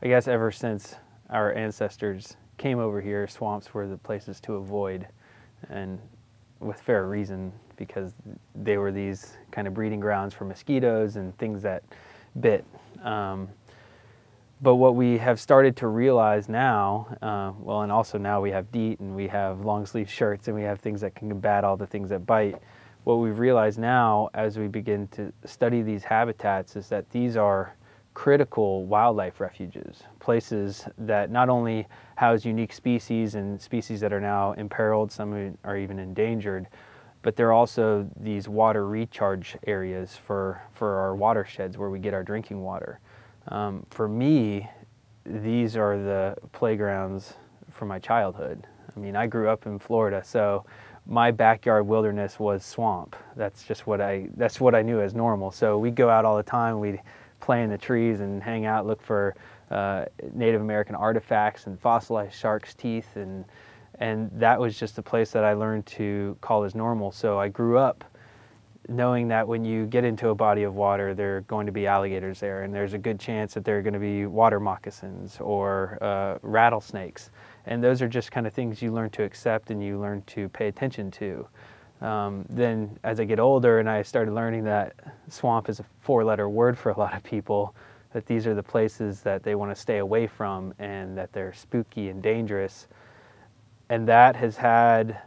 I guess ever since our ancestors came over here, swamps were the places to avoid, and with fair reason because they were these kind of breeding grounds for mosquitoes and things that bit. Um, but what we have started to realize now, uh, well, and also now we have DEET and we have long sleeve shirts and we have things that can combat all the things that bite. What we've realized now as we begin to study these habitats is that these are critical wildlife refuges, places that not only house unique species and species that are now imperiled, some are even endangered, but they're also these water recharge areas for, for our watersheds where we get our drinking water. Um, for me, these are the playgrounds for my childhood. I mean, I grew up in Florida, so my backyard wilderness was swamp. That's just what I that's what I knew as normal. So we go out all the time. We play in the trees and hang out, look for uh, Native American artifacts and fossilized shark's teeth, and and that was just a place that I learned to call as normal. So I grew up knowing that when you get into a body of water, there are going to be alligators there, and there's a good chance that there are going to be water moccasins or uh, rattlesnakes, and those are just kind of things you learn to accept and you learn to pay attention to. Um, then as I get older and I started learning that swamp is a four letter word for a lot of people, that these are the places that they want to stay away from and that they're spooky and dangerous. And that has had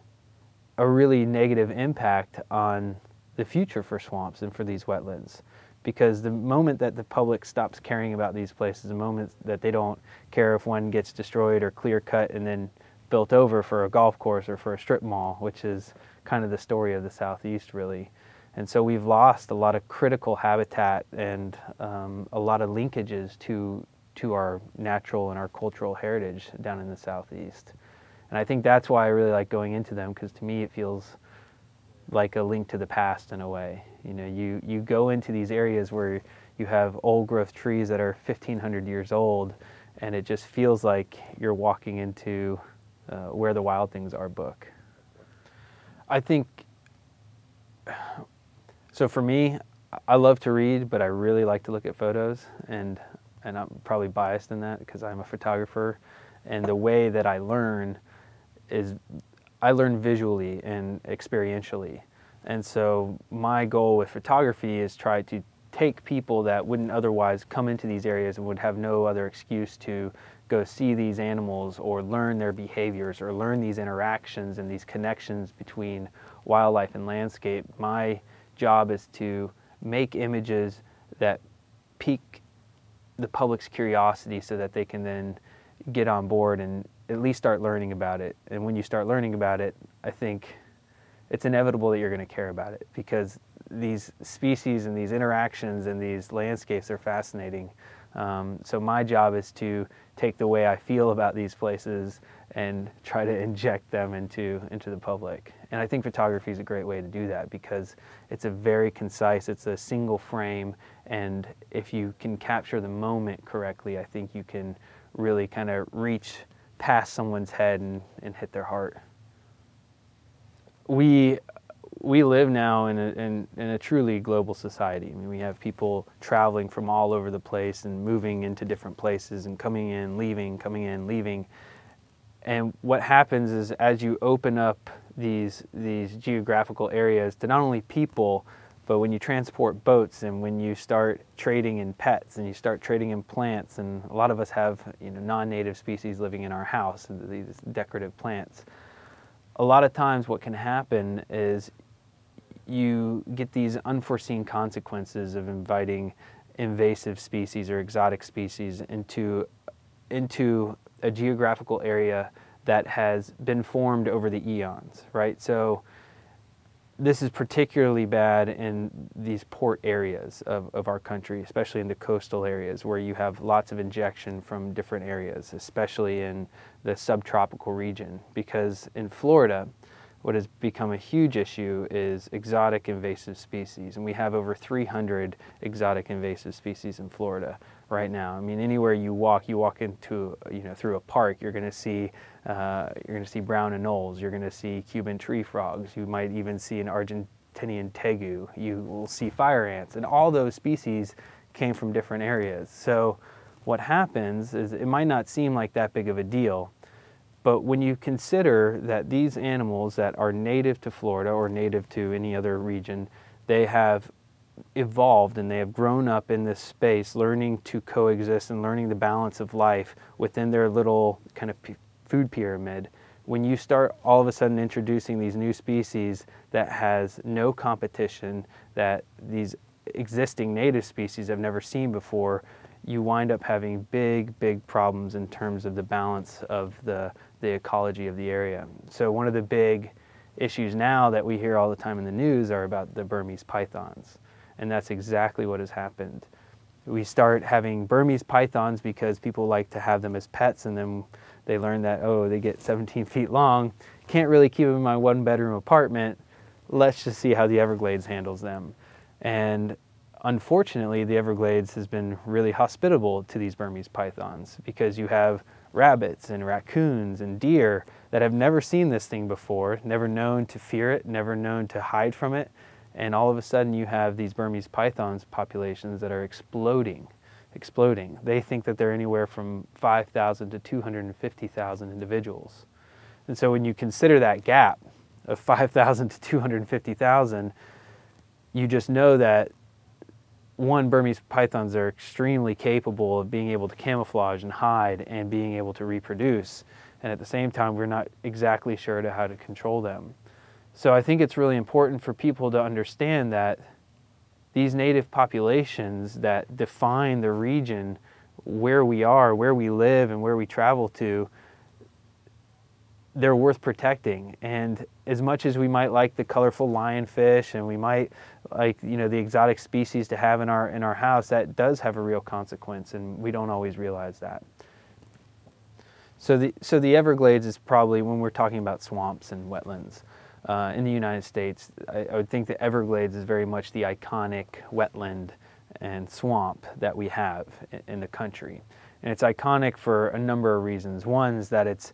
a really negative impact on the future for swamps and for these wetlands. Because the moment that the public stops caring about these places, the moment that they don't care if one gets destroyed or clear cut and then built over for a golf course or for a strip mall, which is kind of the story of the Southeast, really. And so we've lost a lot of critical habitat and um, a lot of linkages to, to our natural and our cultural heritage down in the Southeast. And I think that's why I really like going into them because to me it feels like a link to the past in a way. You know, you, you go into these areas where you have old growth trees that are 1500 years old and it just feels like you're walking into uh, Where the Wild Things Are book. I think so. For me, I love to read, but I really like to look at photos, and and I'm probably biased in that because I'm a photographer, and the way that I learn is I learn visually and experientially, and so my goal with photography is try to take people that wouldn't otherwise come into these areas and would have no other excuse to go see these animals or learn their behaviors or learn these interactions and these connections between wildlife and landscape, my job is to make images that pique the public's curiosity so that they can then get on board and at least start learning about it. And when you start learning about it, I think it's inevitable that you're going to care about it because these species and these interactions and these landscapes are fascinating. Um, so my job is to take the way I feel about these places and try to inject them into into the public. And I think photography is a great way to do that because it's a very concise, it's a single frame, and if you can capture the moment correctly, I think you can really kind of reach past someone's head and, and hit their heart. We we live now in a, in, in, a truly global society. I mean, we have people traveling from all over the place and moving into different places and coming in, leaving, coming in, leaving. And what happens is as you open up these, these geographical areas to not only people, but when you transport boats and when you start trading in pets and you start trading in plants, and a lot of us have you know, non-native species living in our house, these decorative plants, a lot of times what can happen is you get these unforeseen consequences of inviting invasive species or exotic species into, into a geographical area that has been formed over the eons, right? So this is particularly bad in these port areas of, of our country, especially in the coastal areas where you have lots of injection from different areas, especially in the subtropical region. Because in Florida, what has become a huge issue is exotic invasive species, and we have over 300 exotic invasive species in Florida right now. I mean, anywhere you walk, you walk into, you know, through a park, you're going to see, uh, you're going to see brown anoles, you're going to see Cuban tree frogs, you might even see an Argentinian tegu, you will see fire ants, and all those species came from different areas. So what happens is it might not seem like that big of a deal, but when you consider that these animals that are native to Florida or native to any other region, they have evolved and they have grown up in this space, learning to coexist and learning the balance of life within their little kind of food pyramid. When you start all of a sudden introducing these new species that has no competition, that these existing native species have never seen before, you wind up having big, big problems in terms of the balance of the, the ecology of the area. So one of the big issues now that we hear all the time in the news are about the Burmese pythons. And that's exactly what has happened. We start having Burmese pythons because people like to have them as pets and then they learn that, oh, they get 17 feet long, can't really keep them in my one bedroom apartment. Let's just see how the Everglades handles them. And unfortunately, the Everglades has been really hospitable to these Burmese pythons because you have rabbits and raccoons and deer that have never seen this thing before, never known to fear it, never known to hide from it. And all of a sudden, you have these Burmese pythons populations that are exploding, exploding. They think that they're anywhere from 5,000 to 250,000 individuals. And so, when you consider that gap of 5,000 to 250,000, you just know that one, Burmese pythons are extremely capable of being able to camouflage and hide and being able to reproduce. And at the same time, we're not exactly sure to how to control them. So I think it's really important for people to understand that these native populations that define the region where we are, where we live, and where we travel to, they're worth protecting. And as much as we might like the colorful lionfish and we might like you know the exotic species to have in our in our house, that does have a real consequence, and we don't always realize that. So the so the Everglades is probably when we're talking about swamps and wetlands. Uh, in the United States, I, I would think the Everglades is very much the iconic wetland and swamp that we have in, in the country. And it's iconic for a number of reasons. One is that it's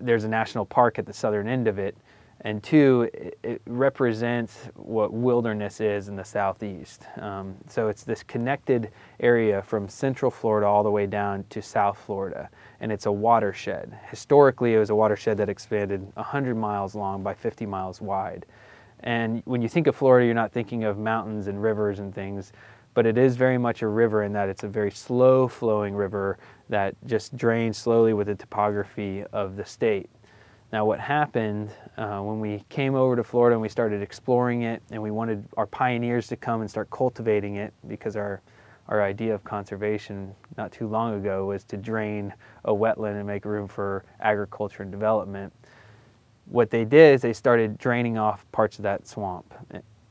there's a national park at the southern end of it, and two, it, it represents what wilderness is in the southeast. Um, so it's this connected area from central Florida all the way down to South Florida, and it's a watershed. Historically, it was a watershed that expanded 100 miles long by 50 miles wide. And when you think of Florida, you're not thinking of mountains and rivers and things, but it is very much a river in that it's a very slow flowing river that just drains slowly with the topography of the state. Now, what happened uh, when we came over to Florida and we started exploring it, and we wanted our pioneers to come and start cultivating it because our our idea of conservation not too long ago was to drain a wetland and make room for agriculture and development. What they did is they started draining off parts of that swamp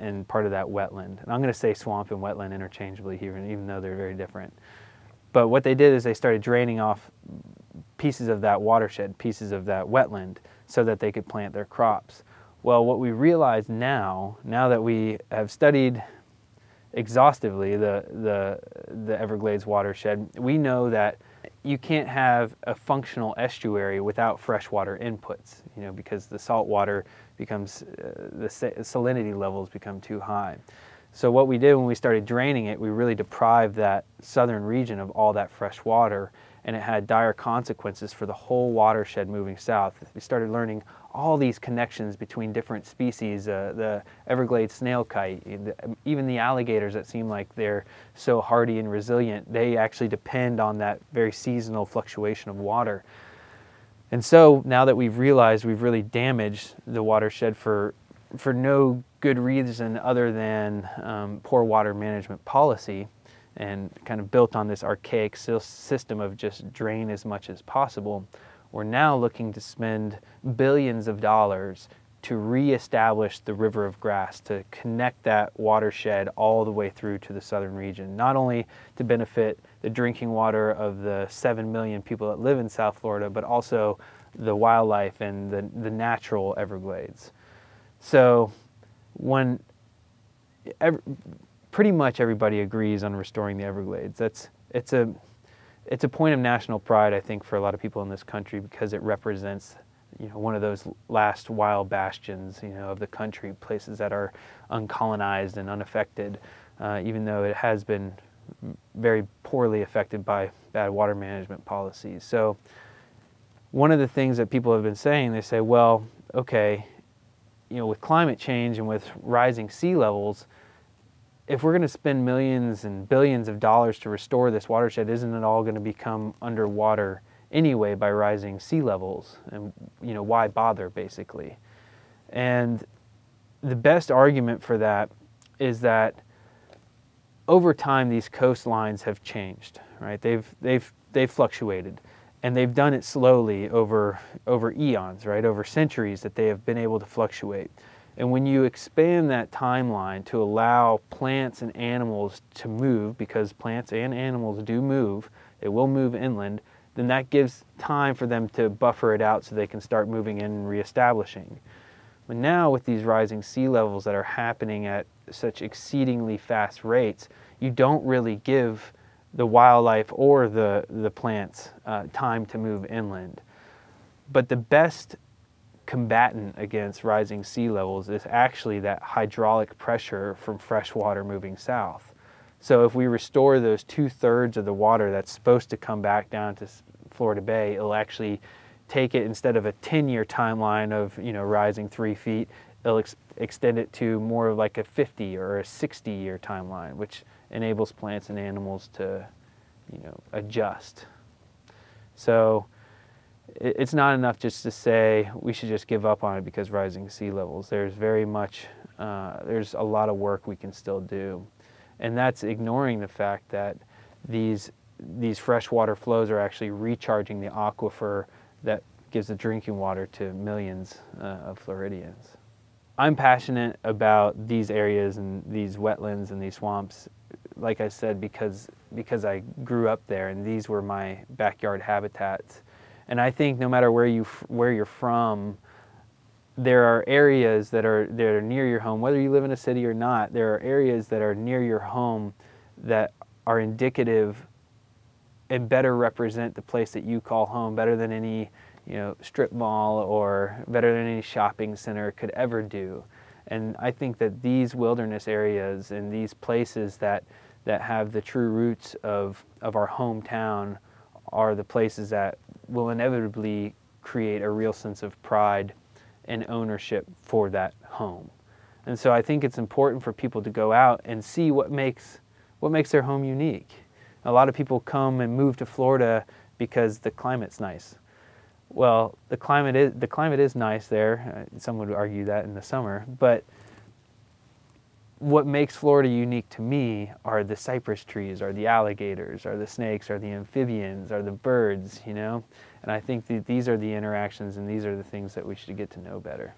and part of that wetland. And I'm going to say swamp and wetland interchangeably here, even though they're very different. But what they did is they started draining off pieces of that watershed, pieces of that wetland, so that they could plant their crops. Well, what we realize now, now that we have studied exhaustively the, the, the Everglades watershed, we know that you can't have a functional estuary without freshwater inputs, you know, because the salt water becomes, uh, the salinity levels become too high. So what we did when we started draining it, we really deprived that southern region of all that fresh water and it had dire consequences for the whole watershed moving south. We started learning all these connections between different species, uh, the Everglades snail kite, even the alligators that seem like they're so hardy and resilient, they actually depend on that very seasonal fluctuation of water. And so now that we've realized we've really damaged the watershed for, for no good reason other than um, poor water management policy and kind of built on this archaic system of just drain as much as possible, we're now looking to spend billions of dollars to reestablish the river of grass, to connect that watershed all the way through to the southern region, not only to benefit the drinking water of the 7 million people that live in South Florida, but also the wildlife and the, the natural Everglades. So when every, pretty much everybody agrees on restoring the Everglades, that's it's a it's a point of national pride, I think, for a lot of people in this country because it represents you know one of those last wild bastions you know of the country places that are uncolonized and unaffected uh, even though it has been very poorly affected by bad water management policies. So, one of the things that people have been saying, they say, well, okay, you know, with climate change and with rising sea levels, if we're going to spend millions and billions of dollars to restore this watershed, isn't it all going to become underwater anyway by rising sea levels? And you know, why bother basically? And the best argument for that is that over time these coastlines have changed, right? They've they've they've fluctuated and they've done it slowly over over eons, right? Over centuries that they have been able to fluctuate. And when you expand that timeline to allow plants and animals to move, because plants and animals do move, they will move inland, then that gives time for them to buffer it out so they can start moving in and reestablishing. But now, with these rising sea levels that are happening at such exceedingly fast rates, you don't really give the wildlife or the, the plants uh, time to move inland. But the best combatant against rising sea levels is actually that hydraulic pressure from fresh water moving south. So if we restore those two thirds of the water that's supposed to come back down to Florida Bay, it'll actually take it instead of a 10 year timeline of you know rising three feet, it'll ex- extend it to more of like a 50 or a 60 year timeline, which enables plants and animals to you know adjust. So it's not enough just to say we should just give up on it because rising sea levels. There's very much, uh, there's a lot of work we can still do. And that's ignoring the fact that these, these freshwater flows are actually recharging the aquifer that gives the drinking water to millions uh, of Floridians. I'm passionate about these areas and these wetlands and these swamps, like I said, because, because I grew up there and these were my backyard habitats and I think no matter where you where you're from, there are areas that are that are near your home, whether you live in a city or not. There are areas that are near your home that are indicative and better represent the place that you call home better than any you know strip mall or better than any shopping center could ever do. And I think that these wilderness areas and these places that that have the true roots of, of our hometown are the places that will inevitably create a real sense of pride and ownership for that home. And so I think it's important for people to go out and see what makes what makes their home unique. A lot of people come and move to Florida because the climate's nice. Well, the climate is the climate is nice there. Uh, some would argue that in the summer, but what makes Florida unique to me are the cypress trees, are the alligators, are the snakes, are the amphibians, are the birds, you know? And I think that these are the interactions and these are the things that we should get to know better.